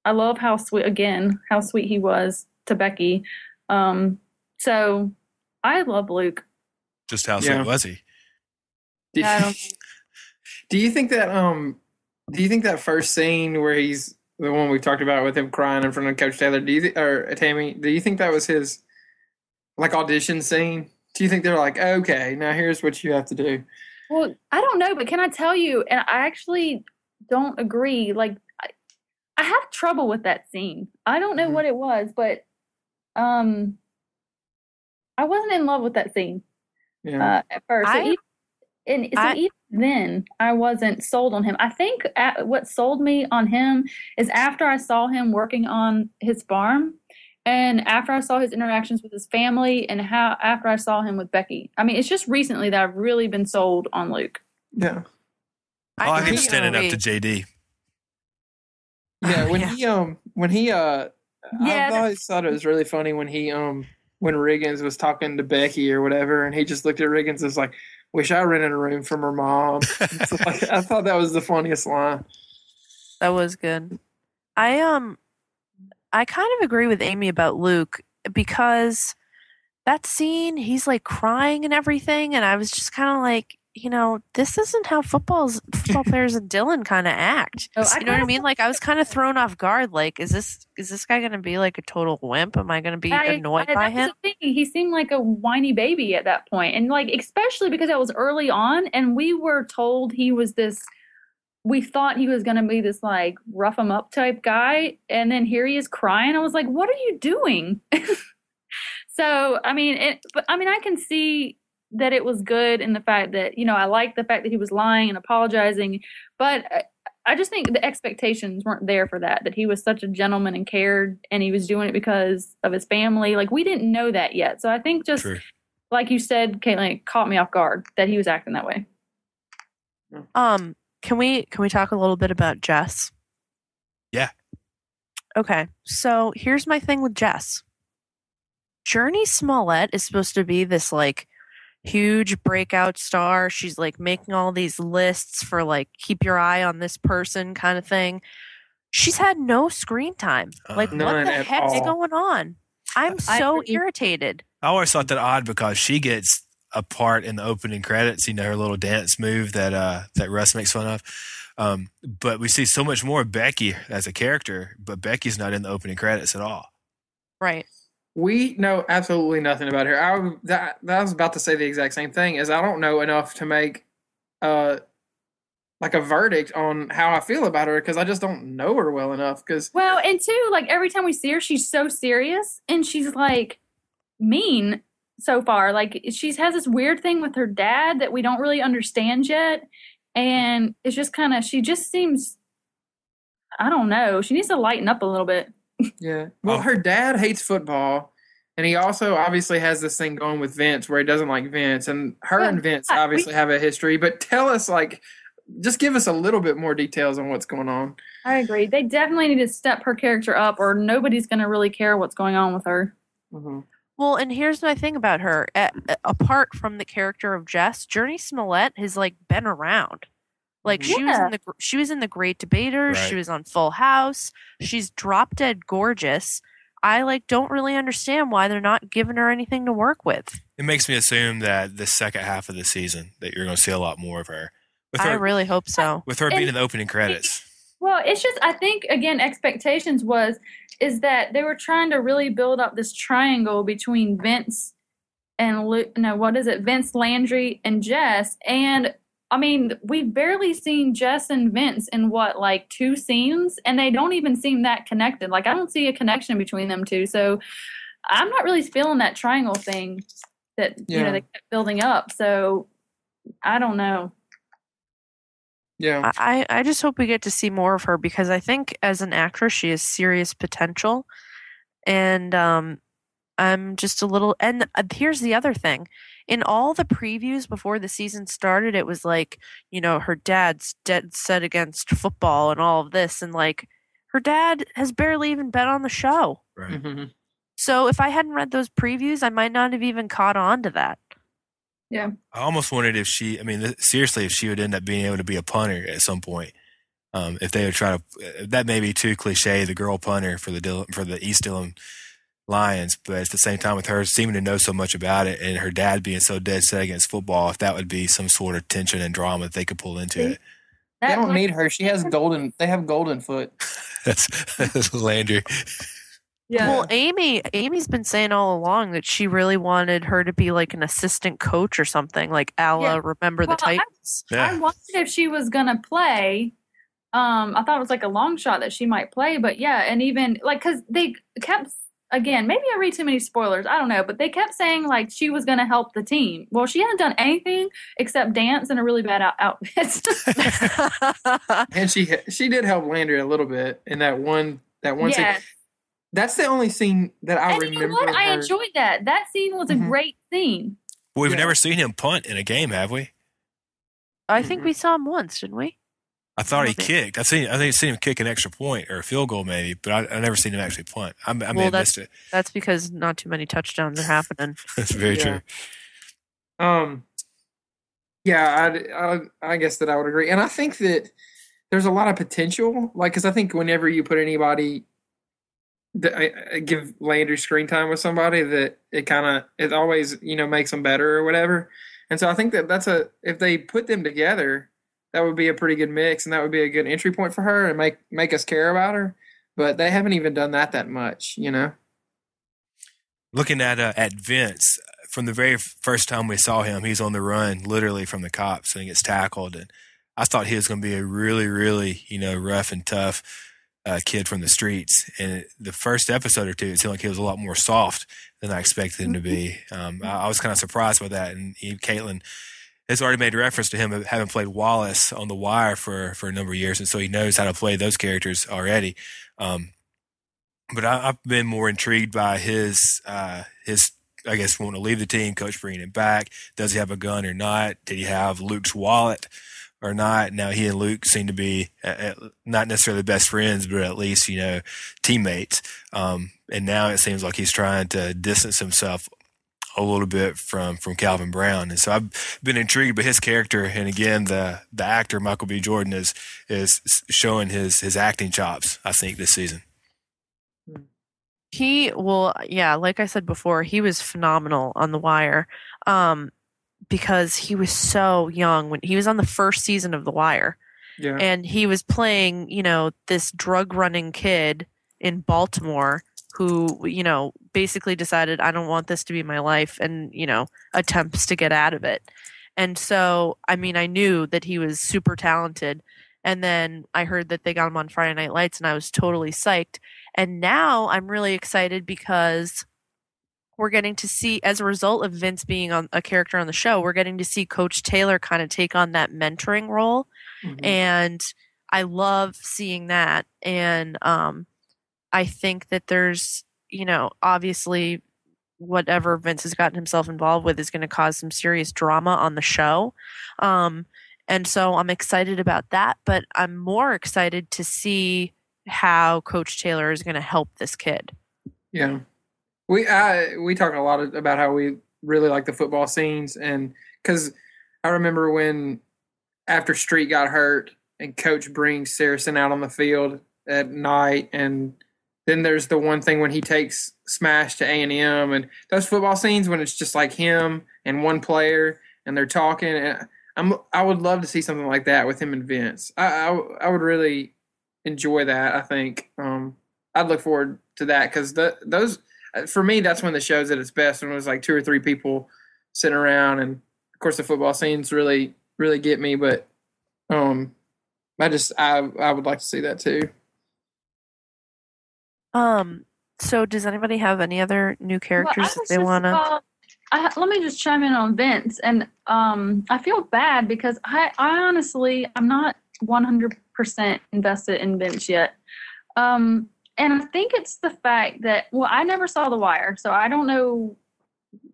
I love how sweet, again, how sweet he was to Becky. Um, so I love Luke. Just how Yeah. sweet was he? Do, I don't- do you think that um do you think that first scene where he's the one we talked about with him crying in front of Coach Taylor, do you th- or Tammy, do you think that was his like audition scene? Do you think they're like, okay, now here's what you have to do? Well, I don't know, but can I tell you? And I actually don't agree. Like, I, I have trouble with that scene. I don't know Mhm. what it was, but um, I wasn't in love with that scene Yeah. uh, at first. So I- even, and so I- even then, I wasn't sold on him. I think at, what sold me on him is after I saw him working on his farm. And after I saw his interactions with his family, and how after I saw him with Becky, I mean, it's just recently that I've really been sold on Luke. yeah. I like him agree. standing up to JD. Yeah. When Yeah. he um when he uh Yeah, I always thought it was really funny when he um when Riggins was talking to Becky or whatever, and he just looked at Riggins and was like, "Wish I rented a room from her mom." It's like, I thought that was the funniest line. That was good. I um I kind of agree with Amy about Luke because that scene he's like crying and everything and I was just kind of like, you know, this isn't how football's football players and Dillon kind of act. Oh, you know what I mean? Like I was kind of thrown off guard like is this is this guy going to be like a total wimp? Am I going to be I- annoyed I- by him? the thing. He seemed like a whiny baby at that point, and like especially because that was early on, and we were told he was this. We thought he was going to be this like rough him up type guy, and then here he is crying. I was like, "What are you doing?" so I mean, it, but I mean, I can see that it was good in the fact that you know I like the fact that he was lying and apologizing, but. I, I just think the expectations weren't there for that. That he was such a gentleman and cared, and he was doing it because of his family. Like we didn't know that yet. So I think just True. like you said, Kaitlin, it caught me off guard that he was acting that way. Um, can we can we talk a little bit about Jess? Yeah. Okay, so here's my thing with Jess. Jurnee Smollett is supposed to be this like huge breakout star. She's like making all these lists for like keep your eye on this person kind of thing. She's had no screen time. Like Uh, what the at heck's all. going on? I'm so agree. irritated. I always thought that odd because she gets a part in the opening credits. You know her little dance move that uh, that Russ makes fun of. Um, but we see so much more of Becky as a character, but Becky's not in the opening credits at all. Right. We know absolutely nothing about her. I that, that was about to say the exact same thing. Is I don't know enough to make uh like a verdict on how I feel about her because I just don't know her well enough. Because Well, and two, like every time we see her, she's so serious and she's like mean so far. Like she has this weird thing with her dad that we don't really understand yet. And it's just kind of, she just seems, I don't know. She needs to lighten up a little bit. Yeah, well, Oh. her dad hates football, and he also obviously has this thing going with Vince where he doesn't like Vince, and her Well, and Vince yeah, we- obviously have a history. But tell us, like, just give us a little bit more details on what's going on. I agree. They definitely need to step her character up or nobody's going to really care what's going on with her. hmm Well, and here's my thing about her. A- a- apart from the character of Jess, Jurnee Smollett has like been around. Like she was in the she was in the Great Debaters. She was on Full House. She's drop dead gorgeous. I like don't really understand why they're not giving her anything to work with. It makes me assume that the second half of the season that you're going to see a lot more of her. With I really hope so. with her And- being in the opening credits. Well, it's just I think again expectations was is that they were trying to really build up this triangle between Vince and Lu- no what is it Vince Landry and Jess and I mean we've barely seen Jess and Vince in what like two scenes? And they don't even seem that connected. Like I don't see a connection between them two. So I'm not really feeling that triangle thing that you know they kept building up. So I don't know. Yeah, I, I just hope we get to see more of her because I think as an actress she has serious potential, and um, I'm just a little. And uh, here's the other thing: in all the previews before the season started, it was like you know her dad's dead set against football and all of this, and like her dad has barely even been on the show. Right. hmm So if I hadn't read those previews, I might not have even caught on to that. Yeah. I almost wondered if she, I mean, seriously, if she would end up being able to be a punter at some point. Um, if they would try to, that may be too cliche, the girl punter for the Dil- for the East Dillon Lions, but at the same time, with her seeming to know so much about it and her dad being so dead set against football, if that would be some sort of tension and drama that they could pull into it. they don't need her. She has golden. They have golden foot. That's, that's Landry. Yeah. Well, Amy, Amy's been saying all along that she really wanted her to be like an assistant coach or something, like a la Yeah. Remember the Well, I- Titans. I Yeah. wondered if she was gonna play. Um, I thought it was like a long shot that she might play, but yeah, and even like because they kept again, maybe I read too many spoilers. I don't know, but they kept saying like she was gonna help the team. Well, she hasn't done anything except dance in a really bad out- outfit. And she she did help Landry a little bit in that one that one scene. yeah, That's the only scene that I and remember. you know what? I enjoyed that. That scene was a Mhm. great scene. We've Yeah. never seen him punt in a game, have we? I think Mhm. we saw him once, didn't we? I thought he kicked. I seen. I think I seen him kick an extra point or a field goal, maybe, but I, I never seen him actually punt. I, I may have missed it. That's because not too many touchdowns are happening. That's very Yeah. true. Um, yeah, I, I, I guess that I would agree, and I think that there's a lot of potential. Like, because I think whenever you put anybody, that, I, I give Landry screen time with somebody, that it kind of it always you know makes them better or whatever. And so I think that that's a if they put them together, that would be a pretty good mix, and that would be a good entry point for her and make make us care about her. But they haven't even done that that much, you know. Looking at uh, at Vince from the very first time we saw him, he's on the run, literally from the cops, and he gets tackled. And I thought he was going to be a really, really, you know, rough and tough uh, kid from the streets. And the first episode or two, it seemed like he was a lot more soft than I expected him to be. Um, I, I was kind of surprised by that. And he, Kaitlin has already made reference to him having played Wallace on The Wire for for a number of years, and so he knows how to play those characters already. Um, but I, I've been more intrigued by his uh, his I guess want to leave the team, coach bringing him back. Does he have a gun or not? Did he have Luke's wallet or not? Now he and Luke seem to be uh, uh, not necessarily best friends, but at least you know teammates. Um, and now it seems like he's trying to distance himself a little bit from from Calvin Brown, and so I've been intrigued by his character. And again, the the actor Michael B. Jordan is is showing his his acting chops. I think this season. He well, yeah, like I said before, he was phenomenal on The Wire, um, because he was so young when he was on the first season of The Wire, Yeah. and he was playing, you know, this drug running kid in Baltimore who, you know, basically decided I don't want this to be my life, and you know, attempts to get out of it. And so, I mean, I knew that he was super talented. And then I heard that they got him on Friday Night Lights, and I was totally psyched. And now I'm really excited because we're getting to see, as a result of Vince being on a character on the show, we're getting to see Coach Taylor kind of take on that mentoring role. Mhm. And I love seeing that. And um, I think that there's, you know, obviously whatever Vince has gotten himself involved with is going to cause some serious drama on the show. Um, and so I'm excited about that, but I'm more excited to see how Coach Taylor is going to help this kid. Yeah, we I we talk a lot about how we really like the football scenes, and because I remember when after Street got hurt and Coach brings Saracen out on the field at night, and then there's the one thing when he takes Smash to A and M, and those football scenes when it's just like him and one player, and they're talking. And I'm I would love to see something like that with him and Vince. I I, I would really enjoy that. I think um, I'd look forward to that because those for me that's when the show's at its best when it was like two or three people sitting around and of course the football scenes really really get me but um i just i i would like to see that too Um, so does anybody have any other new characters I that they want to? uh, I, let me just chime in on Vince, and um, I feel bad because I, I honestly, I'm not 100% invested in Vince yet. Um, and I think it's the fact that, well, I never saw The Wire, so I don't know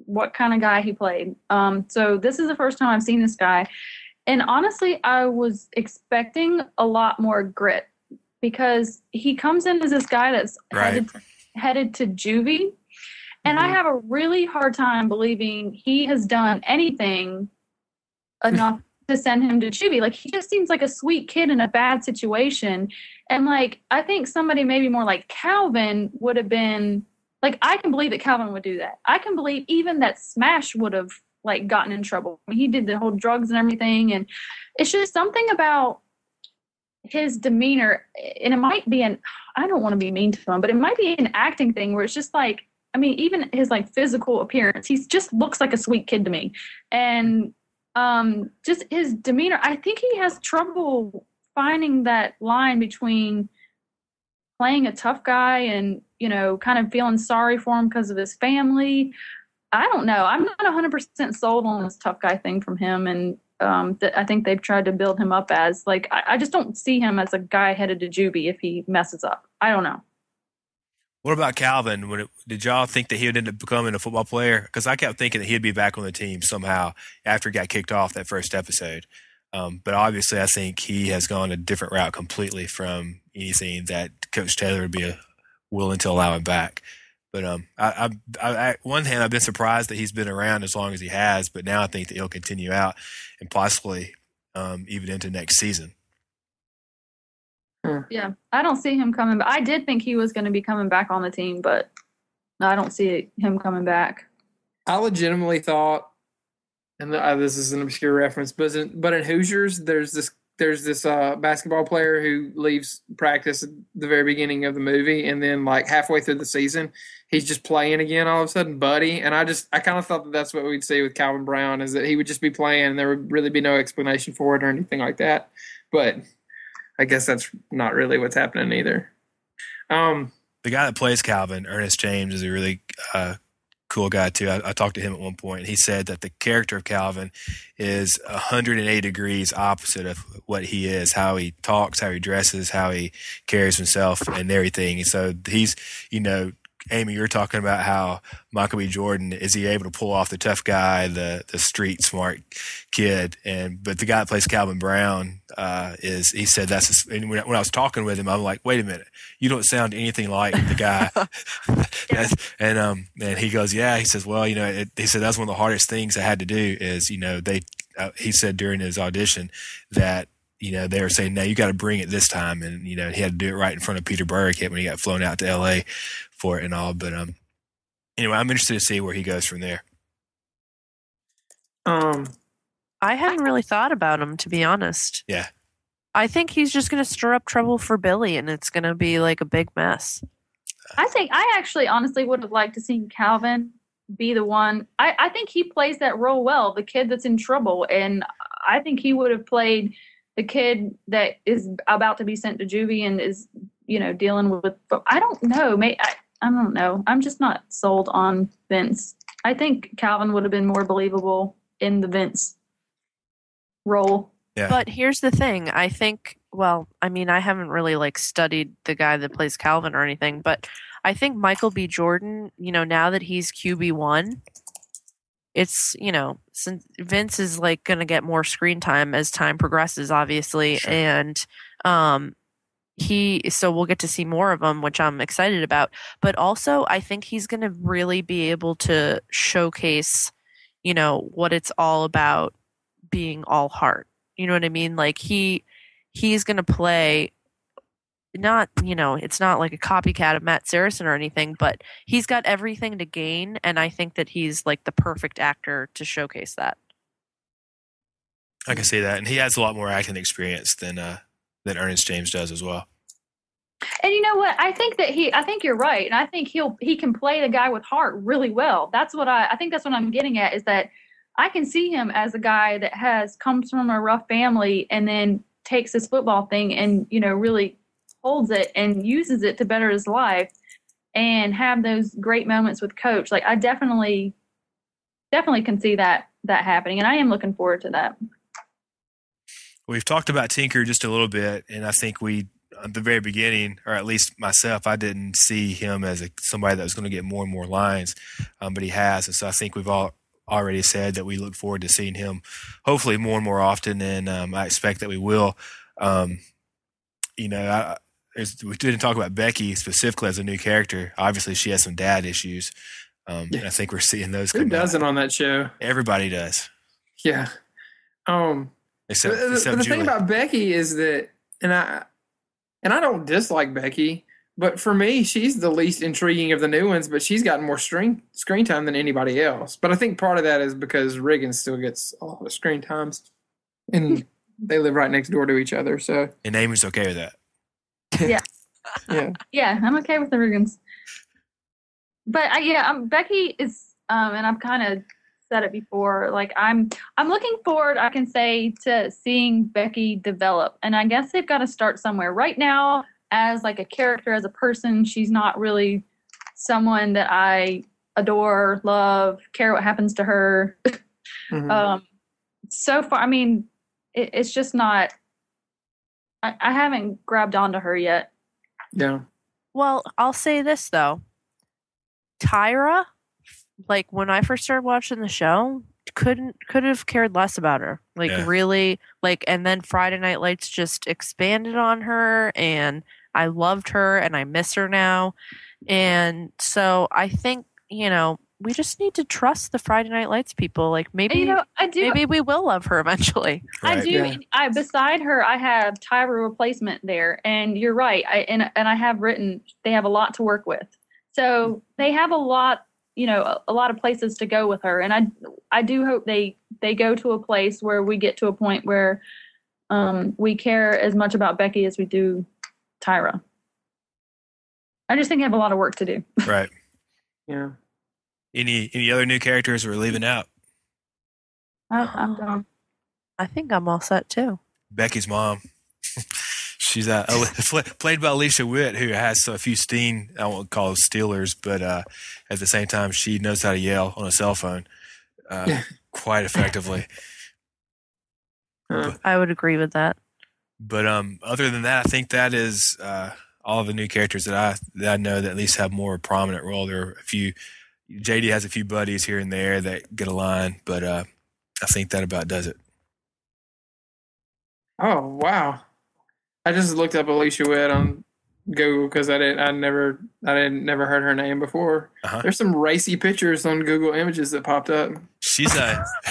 what kind of guy he played. Um, so this is the first time I've seen this guy. And honestly, I was expecting a lot more grit because he comes in as this guy that's Right. headed, headed to juvie. And I Mhm. have a really hard time believing he has done anything enough to send him to juvie. Like he just seems like a sweet kid in a bad situation. And like I think somebody maybe more like Calvin would have been like I can believe that Calvin would do that. I can believe even that Smash would have like gotten in trouble. I mean, he did the whole drugs and everything and it's just something about his demeanor, and it might be an I don't want to be mean to him, but it might be an acting thing where it's just like I mean, even his like physical appearance, he just looks like a sweet kid to me, and um, just his demeanor. I think he has trouble finding that line between playing a tough guy and you know kind of feeling sorry for him because of his family i don't know i'm not 100% sold on this tough guy thing from him and um, that i think they've tried to build him up as like I, I just don't see him as a guy headed to juvie if he messes up i don't know What about Calvin? When it, did y'all think that he would end up becoming a football player? Because I kept thinking that he'd be back on the team somehow after he got kicked off that first episode. Um, but obviously, I think he has gone a different route completely from anything that Coach Taylor would be willing to allow him back. But um, I, I, I, I, one hand, I've been surprised that he's been around as long as he has. But now I think that he'll continue out and possibly um, even into next season. yeah i don't see him coming back i did think he was going to be coming back on the team but i don't see him coming back I legitimately thought, and uh, this is an obscure reference, but in, but in Hoosiers, there's this there's this uh, basketball player who leaves practice at the very beginning of the movie, and then like halfway through the season, he's just playing again all of a sudden, Buddy. And I just I kind of thought that that's what we'd see with Calvin Brown is that he would just be playing, and there would really be no explanation for it or anything like that. But I guess that's not really what's happening either. Um, The guy that plays Calvin, Ernest James, is a really uh, cool guy too. I, I talked to him at one point, he said that the character of Calvin is 180 degrees opposite of what he is, how he talks, how he dresses, how he carries himself, and everything. And so he's, you know, Amy, you're talking about how Michael B. Jordan is he able to pull off the tough guy, the the street smart kid, and but the guy that plays Calvin Brown uh, is he said that's and when, when I was talking with him, I'm like, wait a minute, you don't sound anything like the guy, That's- and um and he goes, yeah, he says, well, you know, it, he said that's one of the hardest things I had to do is you know they uh, he said during his audition that you know, they were saying, no, you got to bring it this time. And, you know, he had to do it right in front of Peter Berg when he got flown out to LA for it and all. But, um, anyway, I'm interested to see where he goes from there. um, I hadn't really thought about him, to be honest. Yeah. I think he's just going to stir up trouble for Billy, and it's going to be like a big mess. I think I actually honestly would have liked to see Calvin be the one. I, I think he plays that role well, the kid that's in trouble. And I think he would have played the kid that is about to be sent to juvie and is, you know, dealing with. But I don't know. May I, I don't know. I'm just not sold on Vince. I think Calvin would have been more believable in the Vince role. Yeah. But here's the thing. I think, well, I mean, I haven't really like studied the guy that plays Calvin or anything, but I think Michael B. Jordan, you know, now that he's QB1, it's, you know, since Vince is like going to get more screen time as time progresses, obviously. Sure. And, um, he, so we'll get to see more of him, which I'm excited about. But also, I think he's going to really be able to showcase, you know, what it's all about being all heart. You know what I mean? Like he he's going to play not, you know, it's not like a copycat of Matt Saracen or anything, but he's got everything to gain and I think that he's like the perfect actor to showcase that. I can see that. And he has a lot more acting experience than, uh, than Ernest James does as well. And you know what? I think that he I think you're right. And I think he'll he can play the guy with heart really well. That's what I I think that's what I'm getting at is that I can see him as a guy that has comes from a rough family and then takes this football thing and, you know, really holds it and uses it to better his life and have those great moments with coach. Like I definitely definitely can see that that happening and I am looking forward to that. We've talked about Tinker just a little bit, and I think we, at the very beginning, or at least myself, I didn't see him as a, somebody that was going to get more and more lines, um, but he has, and so I think we've all already said that we look forward to seeing him, hopefully more and more often, and um, I expect that we will. Um, you know, I, we didn't talk about Becky specifically as a new character. Obviously, she has some dad issues, um, and I think we're seeing those. who doesn't on that show? Everybody does, Yeah. Um, except, the, except the thing about Becky is that, and I, and I don't dislike Becky, but for me, she's the least intriguing of the new ones. But she's gotten more screen screen time than anybody else. But I think part of that is because Riggins still gets a lot of screen times, and they live right next door to each other. So And Amy's okay with that. yeah, Yeah, I'm okay with the Riggins. But I, yeah, um, Becky is, um, and I've kind of said it before. Like I'm, I'm looking forward. I can say to seeing Becky develop, and I guess they've got to start somewhere. Right now, as like a character, as a person, she's not really someone that I adore, love, care what happens to her. Mhm. um so far i mean it, it's just not I, I haven't grabbed onto her yet yeah. Well, I'll say this though. Tyra, like when I first started watching the show, couldn't could have cared less about her. Like Yeah. really like and then Friday Night Lights just expanded on her and I loved her and I miss her now. And so I think, you know, we just need to trust the Friday Night Lights people. Like maybe you know i do maybe we will love her eventually. i do Yeah. i beside her i have tyra replacement there and you're right i and, and i have written they have a lot to work with so they have a lot you know a, a lot of places to go with her and i i do hope they they go to a place where we get to a point where um we care as much about becky as we do tyra i just think they have a lot of work to do Right. Yeah. Any any other new characters we're leaving out? I, i'm done I think I'm all set too. Becky's mom. She's uh, played by Alicia Witt, who has a few Steen, I won't call them Steelers, but uh, at the same time, she knows how to yell on a cell phone uh, quite effectively. Uh, I would agree with that. But um, other than that, I think that is uh, all of the new characters that I that I know that at least have more prominent role. There are a few. JD has a few buddies here and there that get a line, but uh, I think that about does it. oh wow. I just looked up Alicia Witt on Google because I didn't. I never. I didn't never heard her name before. Uh-huh. There's some racy pictures on Google Images that popped up. She's a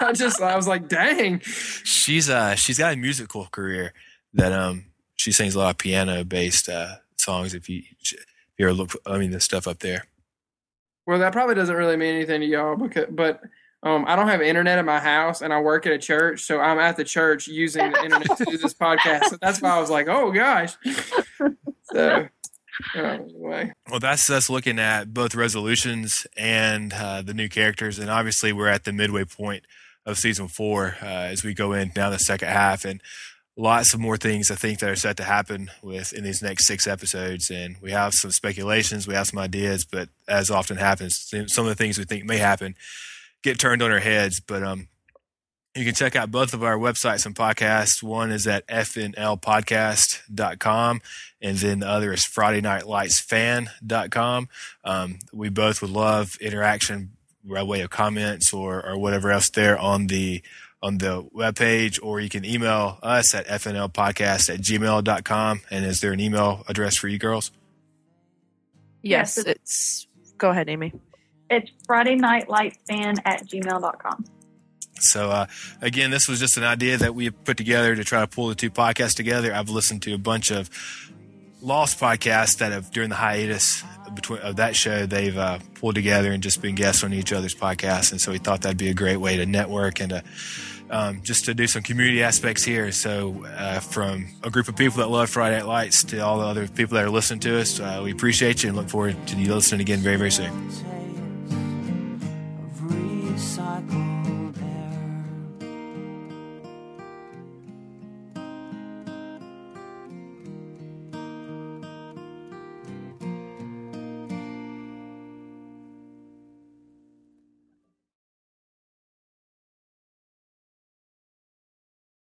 I just. I was like, dang. she's uh she's got a musical career that um she sings a lot of piano based uh songs. If you if you ever look, I mean the stuff up there. Well, that probably doesn't really mean anything to y'all, because but um, I don't have internet at my house, and I work at a church, so I'm at the church using the internet to do this podcast. So that's why I was like, oh gosh. So anyway, Well, that's us looking at both resolutions and uh, the new characters, and obviously we're at the midway point of season four uh, as we go in now the second half, and lots of more things I think that are set to happen with in these next six episodes. And we have some speculations, we have some ideas, but as often happens, some of the things we think may happen get turned on our heads. But um, you can check out both of our websites and podcasts. One is at fnlpodcast.com, and then the other is Friday Night Lights Fan.com. Um, we both would love interaction by way of comments or, or whatever else there on the on the webpage, or you can email us at fnlpodcast at gmail.com. And is there an email address for you girls? Yes, Yes, it's go ahead, Amy. it's friday night light fan at gmail.com So uh, again, this was just an idea that we put together to try to pull the two podcasts together. I've listened to a bunch of Lost podcasts that have during the hiatus between of that show they've uh, pulled together and just been guests on each other's podcasts, and so we thought that'd be a great way to network and to um, just to do some community aspects here. So, uh, from a group of people that love Friday Night Lights to all the other people that are listening to us, uh, we appreciate you and look forward to you listening again very, very soon.